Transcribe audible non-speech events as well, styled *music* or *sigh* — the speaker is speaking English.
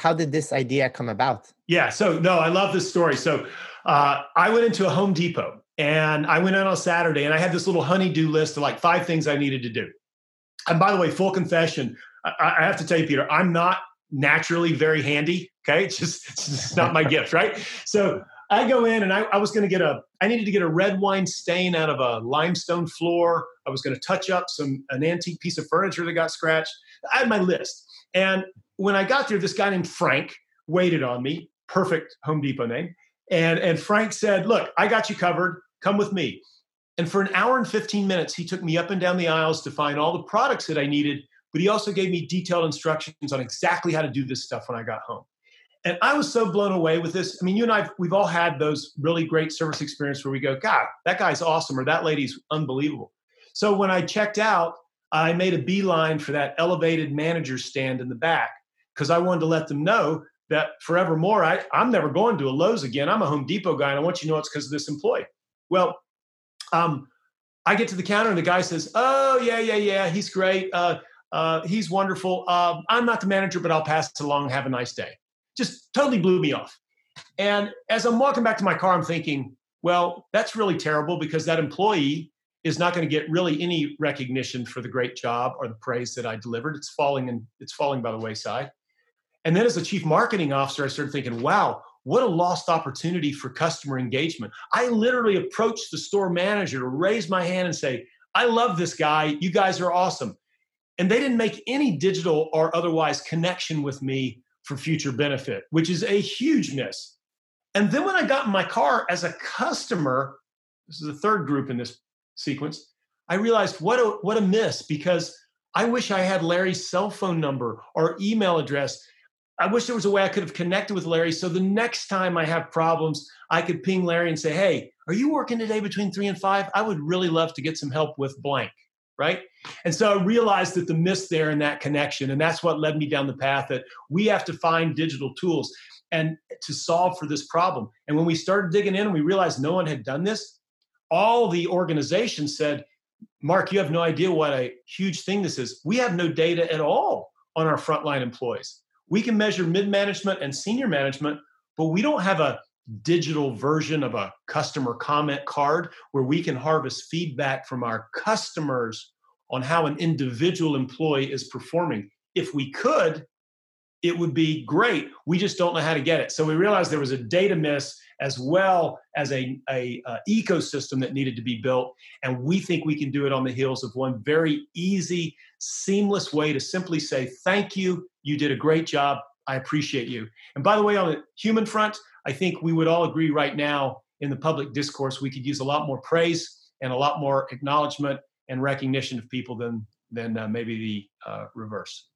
how did this idea come about? Yeah, so no, I love this story. So uh, I went into a Home Depot and I went in on Saturday and I had this little honeydew list of like five things I needed to do. And by the way, full confession, I, I have to tell you, Peter, I'm not naturally very handy. Okay, it's just it's not my *laughs* gift, right? So I go in and I, I was going to get a, I needed to get a red wine stain out of a limestone floor. I was going to touch up some an antique piece of furniture that got scratched. I had my list, and when I got there, this guy named Frank waited on me. Perfect Home Depot name. And and Frank said, "Look, I got you covered. Come with me." And for an hour and 15 minutes, he took me up and down the aisles to find all the products that I needed, but he also gave me detailed instructions on exactly how to do this stuff when I got home. And I was so blown away with this. I mean, you and I, we've all had those really great service experience where we go, God, that guy's awesome, or that lady's unbelievable. So when I checked out, I made a beeline for that elevated manager stand in the back because I wanted to let them know that forevermore, I, I'm never going to a Lowe's again. I'm a Home Depot guy, and I want you to know it's because of this employee. Well, um, I get to the counter, and the guy says, "Oh yeah, yeah, yeah, he's great. Uh, uh, he's wonderful. Uh, I'm not the manager, but I'll pass it along. Have a nice day." just totally blew me off. And as I'm walking back to my car, I'm thinking, well, that's really terrible because that employee is not going to get really any recognition for the great job or the praise that I delivered. It's falling and it's falling by the wayside. And then as a chief marketing officer, I started thinking, wow, what a lost opportunity for customer engagement. I literally approached the store manager to raise my hand and say, I love this guy. You guys are awesome. And they didn't make any digital or otherwise connection with me for future benefit, which is a huge miss. And then when I got in my car as a customer, this is the third group in this sequence, I realized what a, what a miss because I wish I had Larry's cell phone number or email address. I wish there was a way I could have connected with Larry so the next time I have problems, I could ping Larry and say, Hey, are you working today between three and five? I would really love to get some help with blank right? And so I realized that the miss there in that connection, and that's what led me down the path that we have to find digital tools and to solve for this problem. And when we started digging in and we realized no one had done this, all the organizations said, Mark, you have no idea what a huge thing this is. We have no data at all on our frontline employees. We can measure mid management and senior management, but we don't have a digital version of a customer comment card where we can harvest feedback from our customers on how an individual employee is performing. If we could, it would be great. We just don't know how to get it. So we realized there was a data miss as well as a, a, a, ecosystem that needed to be built. And we think we can do it on the heels of one very easy, seamless way to simply say, thank you. You did a great job. I appreciate you. And by the way, on the human front, I think we would all agree right now in the public discourse, we could use a lot more praise and a lot more acknowledgement and recognition of people than than uh, maybe the uh, reverse.